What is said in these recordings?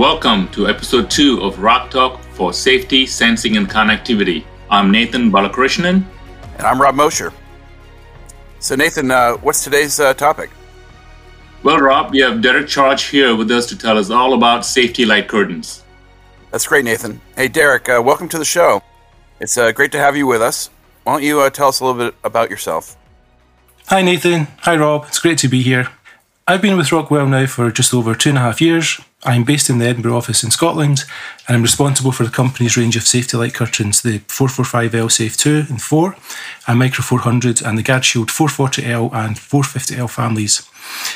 Welcome to episode two of Rock Talk for Safety, Sensing, and Connectivity. I'm Nathan Balakrishnan. And I'm Rob Mosher. So, Nathan, uh, what's today's uh, topic? Well, Rob, we have Derek Charge here with us to tell us all about safety light curtains. That's great, Nathan. Hey, Derek, uh, welcome to the show. It's uh, great to have you with us. Why don't you uh, tell us a little bit about yourself? Hi, Nathan. Hi, Rob. It's great to be here. I've been with Rockwell now for just over two and a half years. I'm based in the Edinburgh office in Scotland, and I'm responsible for the company's range of safety light curtains, the 445L Safe 2 and 4, and Micro 400, and the GuardShield 440L and 450L families.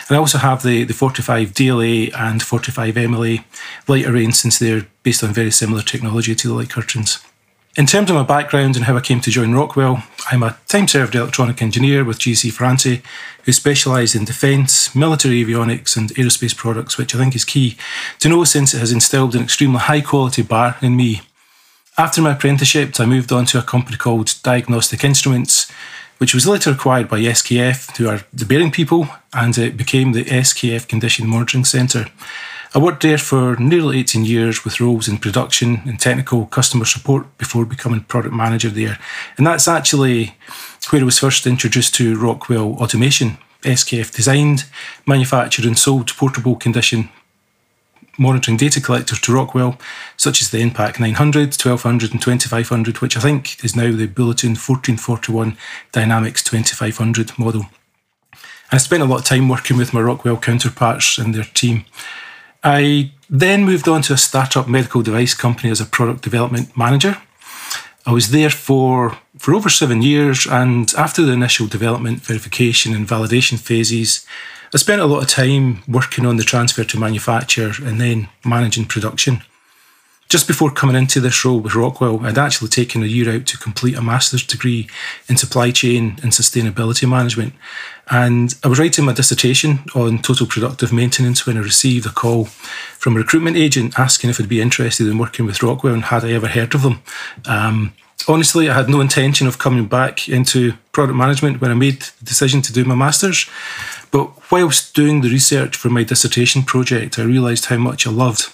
And I also have the, the 45 DLA and 45 MLA light array since they're based on very similar technology to the light curtains. In terms of my background and how I came to join Rockwell, I'm a time served electronic engineer with GEC Ferranti who specialise in defence, military avionics, and aerospace products, which I think is key to know since it has instilled an extremely high quality bar in me. After my apprenticeship, I moved on to a company called Diagnostic Instruments, which was later acquired by SKF, who are the bearing people, and it became the SKF Condition Monitoring Centre. I worked there for nearly 18 years with roles in production and technical customer support before becoming product manager there. And that's actually where I was first introduced to Rockwell Automation. SKF designed, manufactured, and sold portable condition monitoring data collectors to Rockwell, such as the Enpac 900, 1200, and 2500, which I think is now the Bulletin 1441 Dynamix 2500 model. I spent a lot of time working with my Rockwell counterparts and their team. I then moved on to a startup medical device company as a product development manager. I was there for, for over seven years, and after the initial development, verification, and validation phases, I spent a lot of time working on the transfer to manufacture and then managing production. Just before coming into this role with Rockwell, I'd actually taken a year out to complete a master's degree in supply chain and sustainability management. And I was writing my dissertation on total productive maintenance when I received a call from a recruitment agent asking if I'd be interested in working with Rockwell and had I ever heard of them. Um, honestly, I had no intention of coming back into product management when I made the decision to do my master's. But whilst doing the research for my dissertation project, I realised how much I loved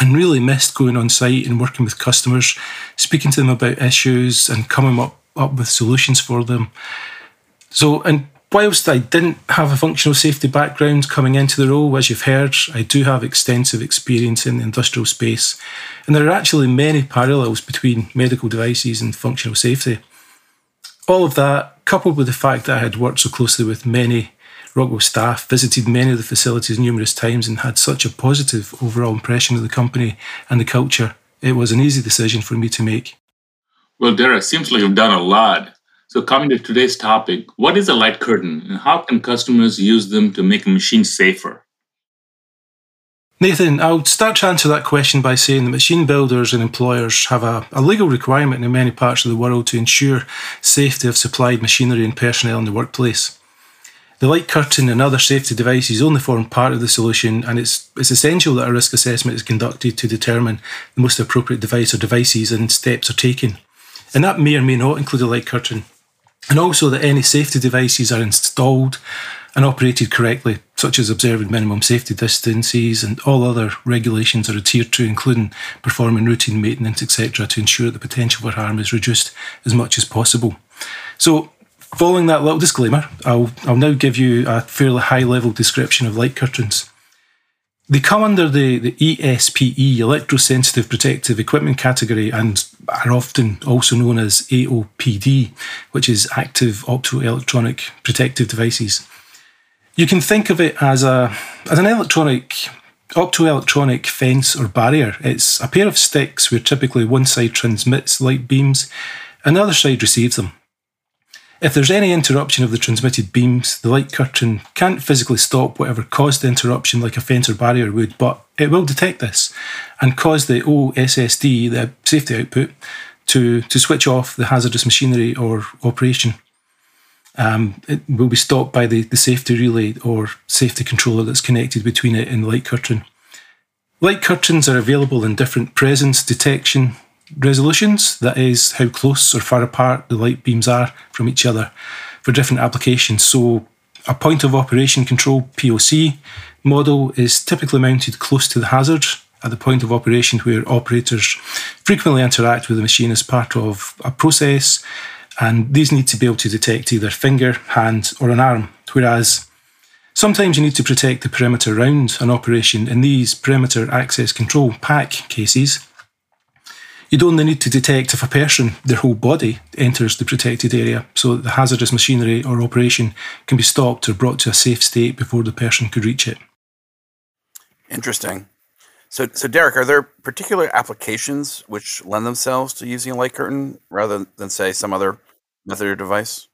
and really missed going on site and working with customers, speaking to them about issues and coming up, up with solutions for them. So, and whilst I didn't have a functional safety background coming into the role, as you've heard, I do have extensive experience in the industrial space. And there are actually many parallels between medical devices and functional safety. All of that, coupled with the fact that I had worked so closely with many Rockwell staff, visited many of the facilities numerous times, and had such a positive overall impression of the company and the culture. It was an easy decision for me to make. Well, Derek, seems like you've done a lot. So, coming to today's topic, what is a light curtain and how can customers use them to make a machine safer? Nathan, I'll start to answer that question by saying that machine builders and employers have a, a, legal requirement in many parts of the world to ensure safety of supplied machinery and personnel in the workplace. The light curtain and other safety devices only form part of the solution, and it's, it's essential that a risk assessment is conducted to determine the most appropriate device or devices and steps are taken. And that may or may not include a light curtain. And also that any safety devices are installed and operated correctly, such as observing minimum safety distances and all other regulations are adhered to, including performing routine maintenance, etc., to ensure the potential for harm is reduced as much as possible. So, Following that little disclaimer, I'll, I'll now give you a fairly high level description of light curtains. They come under the, the ESPE, Electrosensitive Protective Equipment category, and are often also known as AOPD, which is Active Optoelectronic Protective Devices. You can think of it as, a, as an electronic optoelectronic fence or barrier. It's a pair of sticks where typically one side transmits light beams and the other side receives them. If there's any interruption of the transmitted beams, the light curtain can't physically stop whatever caused the interruption like a fence or barrier would, but it will detect this and cause the OSSD, the safety output, to, to switch off the hazardous machinery or operation. Um, it will be stopped by the, the safety relay or safety controller that's connected between it and the light curtain. Light curtains are available in different presence detection, resolutions, that is, how close or far apart the light beams are from each other for different applications. So, a point of operation control POC model is typically mounted close to the hazard at the point of operation where operators frequently interact with the machine as part of a process, and these need to be able to detect either finger, hand, or an arm. Whereas sometimes you need to protect the perimeter around an operation. In these perimeter access control PAC cases, You'd only need to detect if a person, their whole body, enters the protected area so that the hazardous machinery or operation can be stopped or brought to a safe state before the person could reach it. Interesting. So, so Derek, are there particular applications which lend themselves to using a light curtain rather than, say, some other method or device?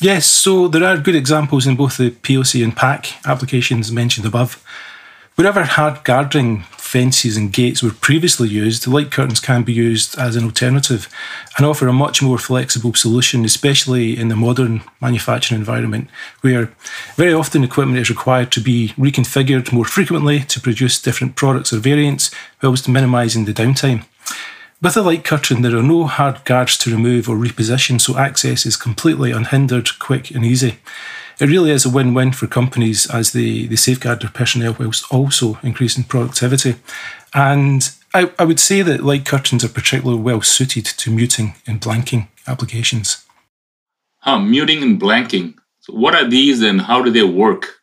Yes, so there are good examples in both the POC and PAC applications mentioned above. Wherever hard guarding fences and gates were previously used, light curtains can be used as an alternative and offer a much more flexible solution, especially in the modern manufacturing environment, where very often equipment is required to be reconfigured more frequently to produce different products or variants, whilst minimising the downtime. With a light curtain, there are no hard guards to remove or reposition, so access is completely unhindered, quick, and easy it really is a win-win for companies as they, they safeguard their personnel whilst also increasing productivity. And I, I would say that light curtains are particularly well suited to muting and blanking applications. Huh, muting and blanking. So what are these and how do they work?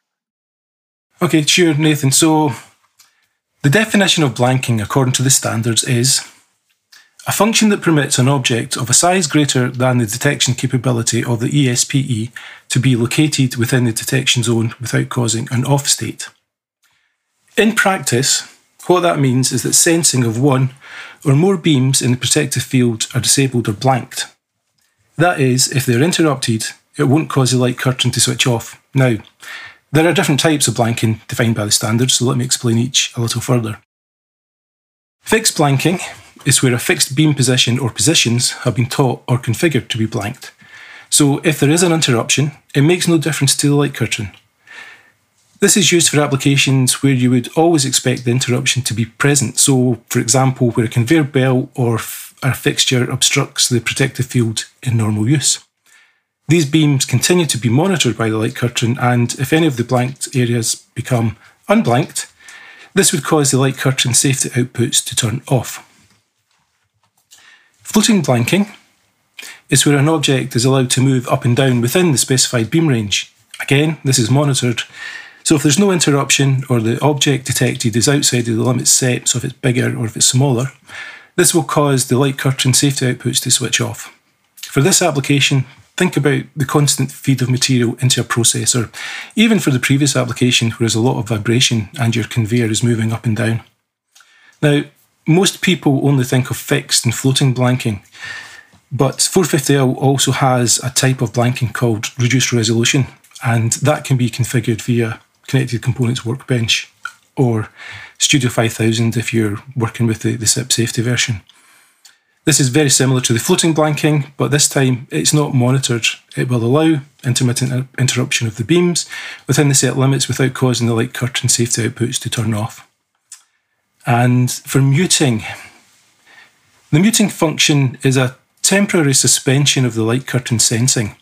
Okay, sure, Nathan. So the definition of blanking according to the standards is a function that permits an object of a size greater than the detection capability of the ESPE to be located within the detection zone without causing an off state. In practice, what that means is that sensing of one or more beams in the protective field are disabled or blanked. That is, if they're interrupted, it won't cause the light curtain to switch off. Now, there are different types of blanking defined by the standards, so let me explain each a little further. Fixed blanking is where a fixed beam position or positions have been taught or configured to be blanked. So if there is an interruption, it makes no difference to the light curtain. This is used for applications where you would always expect the interruption to be present. So, for example, where a conveyor belt or a fixture obstructs the protective field in normal use. These beams continue to be monitored by the light curtain, and if any of the blanked areas become unblanked, this would cause the light curtain safety outputs to turn off. Floating blanking is where an object is allowed to move up and down within the specified beam range. Again, this is monitored. So if there's no interruption or the object detected is outside of the limits set, so if it's bigger or if it's smaller, this will cause the light curtain safety outputs to switch off. For this application, think about the constant feed of material into a processor, even for the previous application where there's a lot of vibration and your conveyor is moving up and down. Now, most people only think of fixed and floating blanking, but 450L also has a type of blanking called reduced resolution, and that can be configured via Connected Components Workbench or Studio 5000 if you're working with the, the CIP safety version. This is very similar to the floating blanking, but this time it's not monitored. It will allow intermittent interruption of the beams within the set limits without causing the light curtain safety outputs to turn off. And for muting, the muting function is a temporary suspension of the light curtain sensing.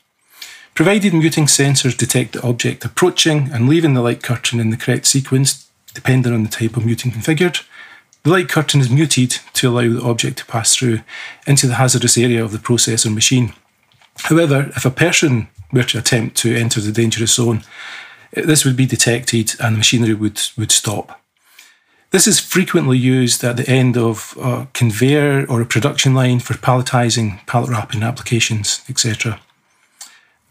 Provided muting sensors detect the object approaching and leaving the light curtain in the correct sequence, depending on the type of muting configured, the light curtain is muted to allow the object to pass through into the hazardous area of the process or machine. However, if a person were to attempt to enter the dangerous zone, this would be detected and the machinery would, would stop. This is frequently used at the end of a conveyor or a production line for palletizing, pallet wrapping applications, etc.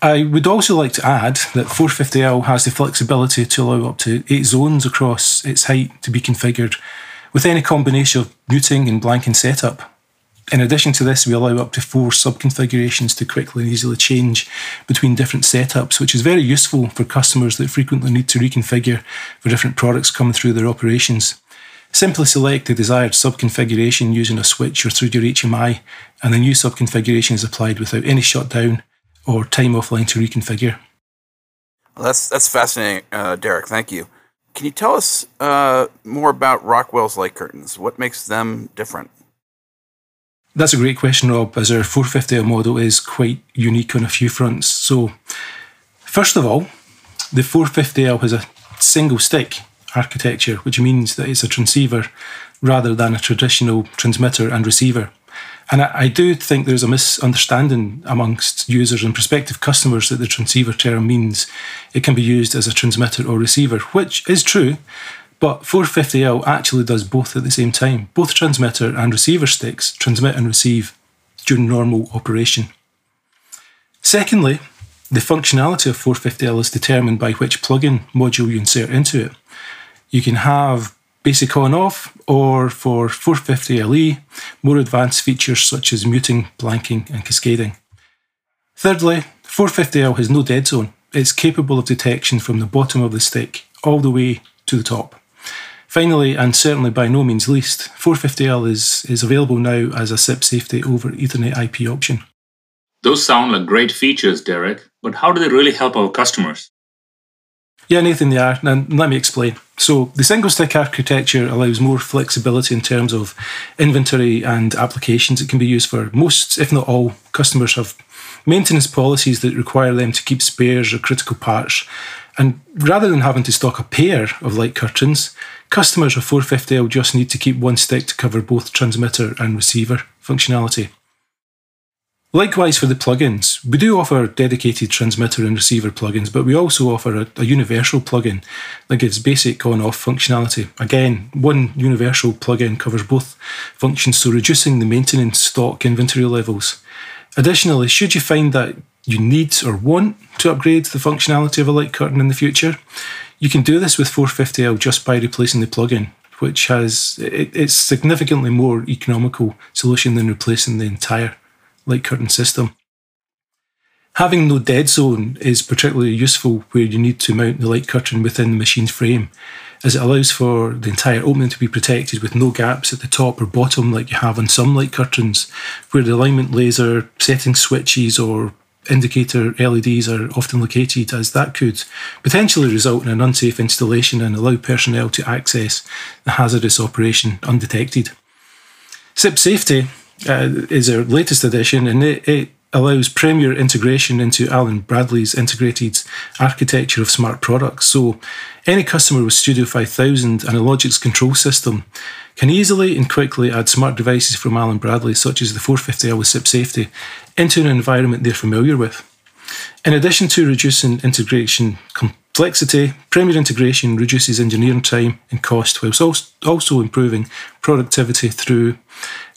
I would also like to add that 450L has the flexibility to allow up to eight zones across its height to be configured with any combination of muting and blanking setup. In addition to this, we allow up to four sub-configurations to quickly and easily change between different setups, which is very useful for customers that frequently need to reconfigure for different products coming through their operations. Simply select the desired sub-configuration using a switch or through your HMI, and the new sub-configuration is applied without any shutdown or time offline to reconfigure. Well, that's that's fascinating, uh, Derek. Thank you. Can you tell us uh, more about Rockwell's light curtains? What makes them different? That's a great question, Rob, as our 450L model is quite unique on a few fronts. So, first of all, the 450L has a single stick architecture, which means that it's a transceiver rather than a traditional transmitter and receiver. And I, I, do think there's a misunderstanding amongst users and prospective customers that the transceiver term means it can be used as a transmitter or receiver, which is true, but 450L actually does both at the same time. Both transmitter and receiver sticks transmit and receive during normal operation. Secondly, the functionality of 450L is determined by which plug-in module you insert into it. You can have basic on off, or for 450LE, more advanced features such as muting, blanking, and cascading. Thirdly, 450L has no dead zone. It's capable of detection from the bottom of the stick all the way to the top. Finally, and certainly by no means least, 450L is, is available now as a CIP safety over Ethernet IP option. Those sound like great features, Derek, but how do they really help our customers? Yeah, Nathan, they are. And let me explain. So, the single stick architecture allows more flexibility in terms of inventory and applications it can be used for. Most, if not all, customers have maintenance policies that require them to keep spares or critical parts. And rather than having to stock a pair of light curtains, customers of 450L just need to keep one stick to cover both transmitter and receiver functionality. Likewise for the plugins, we do offer dedicated transmitter and receiver plugins, but we also offer a, a universal plugin that gives basic on-off functionality. Again, one universal plugin covers both functions, so reducing the maintenance stock inventory levels. Additionally, should you find that you need or want to upgrade the functionality of a light curtain in the future, you can do this with 450L just by replacing the plugin, which has it, it's significantly more economical solution than replacing the entire light curtain system. Having no dead zone is particularly useful where you need to mount the light curtain within the machine's frame, as it allows for the entire opening to be protected with no gaps at the top or bottom like you have on some light curtains, where the alignment laser, setting switches, or indicator LEDs are often located, as that could potentially result in an unsafe installation and allow personnel to access the hazardous operation undetected. CIP safety uh, is our latest edition, and it, it allows Premier integration into Allen Bradley's integrated architecture of smart products. So, any customer with Studio 5000 and a Logix control system can easily and quickly add smart devices from Allen Bradley, such as the 450L with CIP Safety, into an environment they're familiar with. In addition to reducing integration complexity, Premier integration reduces engineering time and cost, whilst also improving productivity through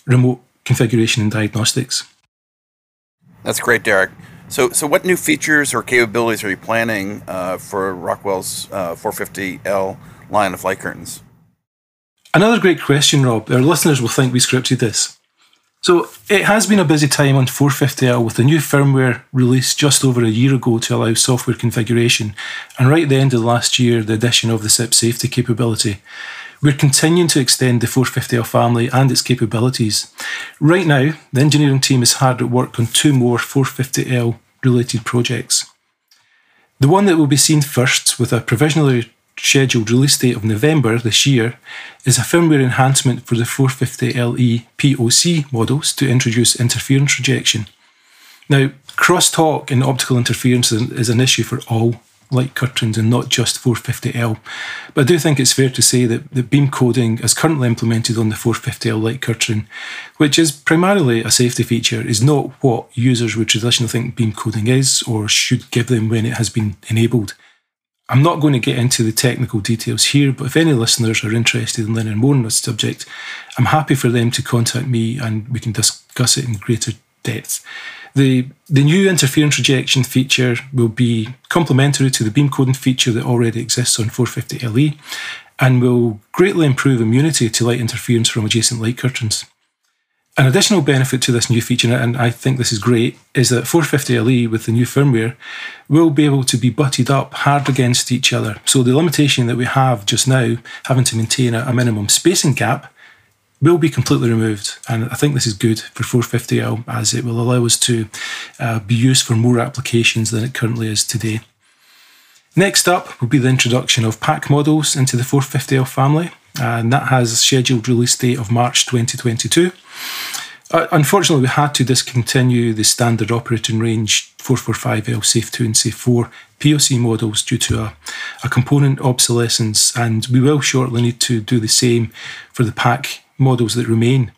remote configuration and diagnostics. That's great, Derek. So, so what new features or capabilities are you planning uh, for Rockwell's uh, 450L line of light curtains? Another great question, Rob. Our listeners will think we scripted this. So, it has been a busy time on 450L with the new firmware released just over a year ago to allow software configuration, and right at the end of last year, the addition of the CIP safety capability. We're continuing to extend the 450L family and its capabilities. Right now, the engineering team is hard at work on two more 450L related projects. The one that will be seen first, with a provisionally scheduled release date of November this year, is a firmware enhancement for the 450LE POC models to introduce interference rejection. Now, crosstalk and optical interference is an issue for all light curtains and not just 450L. But I do think it's fair to say that the beam coding as currently implemented on the 450L light curtain, which is primarily a safety feature, is not what users would traditionally think beam coding is or should give them when it has been enabled. I'm not going to get into the technical details here, but if any listeners are interested in learning more on this subject, I'm happy for them to contact me and we can discuss it in greater depth. The, the new interference rejection feature will be complementary to the beam coding feature that already exists on 450 LE and will greatly improve immunity to light interference from adjacent light curtains. An additional benefit to this new feature, and I think this is great, is that 450 LE with the new firmware will be able to be butted up hard against each other. So the limitation that we have just now, having to maintain a, a minimum spacing gap, will be completely removed. And I think this is good for 450L as it will allow us to uh, be used for more applications than it currently is today. Next up will be the introduction of PAC models into the 450L family, and that has a scheduled release date of March 2022. Uh, unfortunately, we had to discontinue the standard operating range 445L Safe 2 and Safe 4 POC models due to a, a component obsolescence, and we will shortly need to do the same for the PAC models that remain.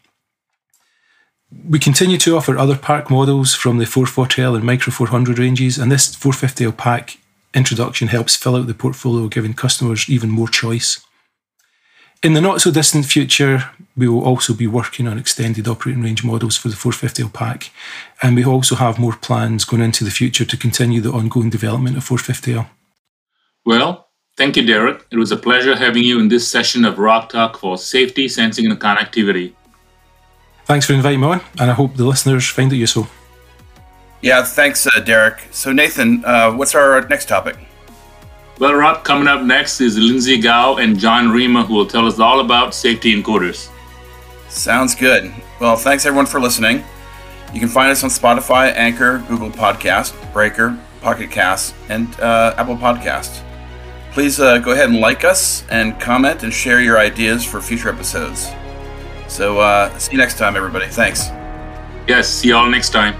We continue to offer other PAC models from the 440L and Micro 400 ranges, and this 450L PAC introduction helps fill out the portfolio, giving customers even more choice. In the not so distant future, we will also be working on extended operating range models for the 450L PAC, and we also have more plans going into the future to continue the ongoing development of 450L. Well, thank you, Derek. It was a pleasure having you in this session of Rock Talk for safety, sensing, and connectivity. Thanks for inviting me on, and I hope the listeners find it useful. Yeah, thanks, uh, Derek. So, Nathan, uh, what's our next topic? Well, Rob, coming up next is Lindsay Gao and John Rima, who will tell us all about safety encoders. Sounds good. Well, thanks everyone for listening. You can find us on Spotify, Anchor, Google Podcast, Breaker, Pocket Cast, and uh, Apple Podcast. Please uh, go ahead and like us and comment and share your ideas for future episodes. So, uh, see you next time, everybody. Thanks. Yes, see you all next time.